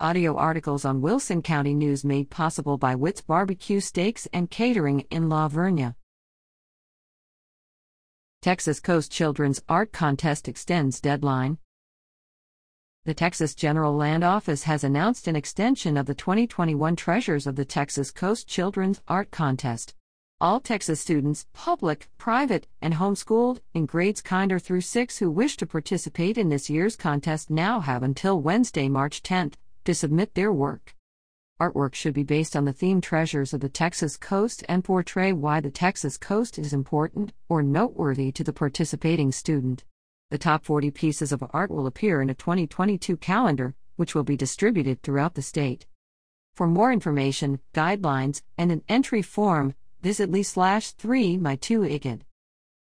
Audio articles on Wilson County News made possible by Witt's Barbecue Steaks and Catering in La Vernia. Texas Coast Children's Art Contest extends deadline. The Texas General Land Office has announced an extension of the 2021 Treasures of the Texas Coast Children's Art Contest. All Texas students, public, private, and homeschooled, in grades kinder through 6 who wish to participate in this year's contest now have until Wednesday, March 10th to submit their work. Artwork should be based on the theme treasures of the Texas coast and portray why the Texas coast is important or noteworthy to the participating student. The top 40 pieces of art will appear in a 2022 calendar, which will be distributed throughout the state. For more information, guidelines, and an entry form, visit Lee slash 3 my 2 IGID.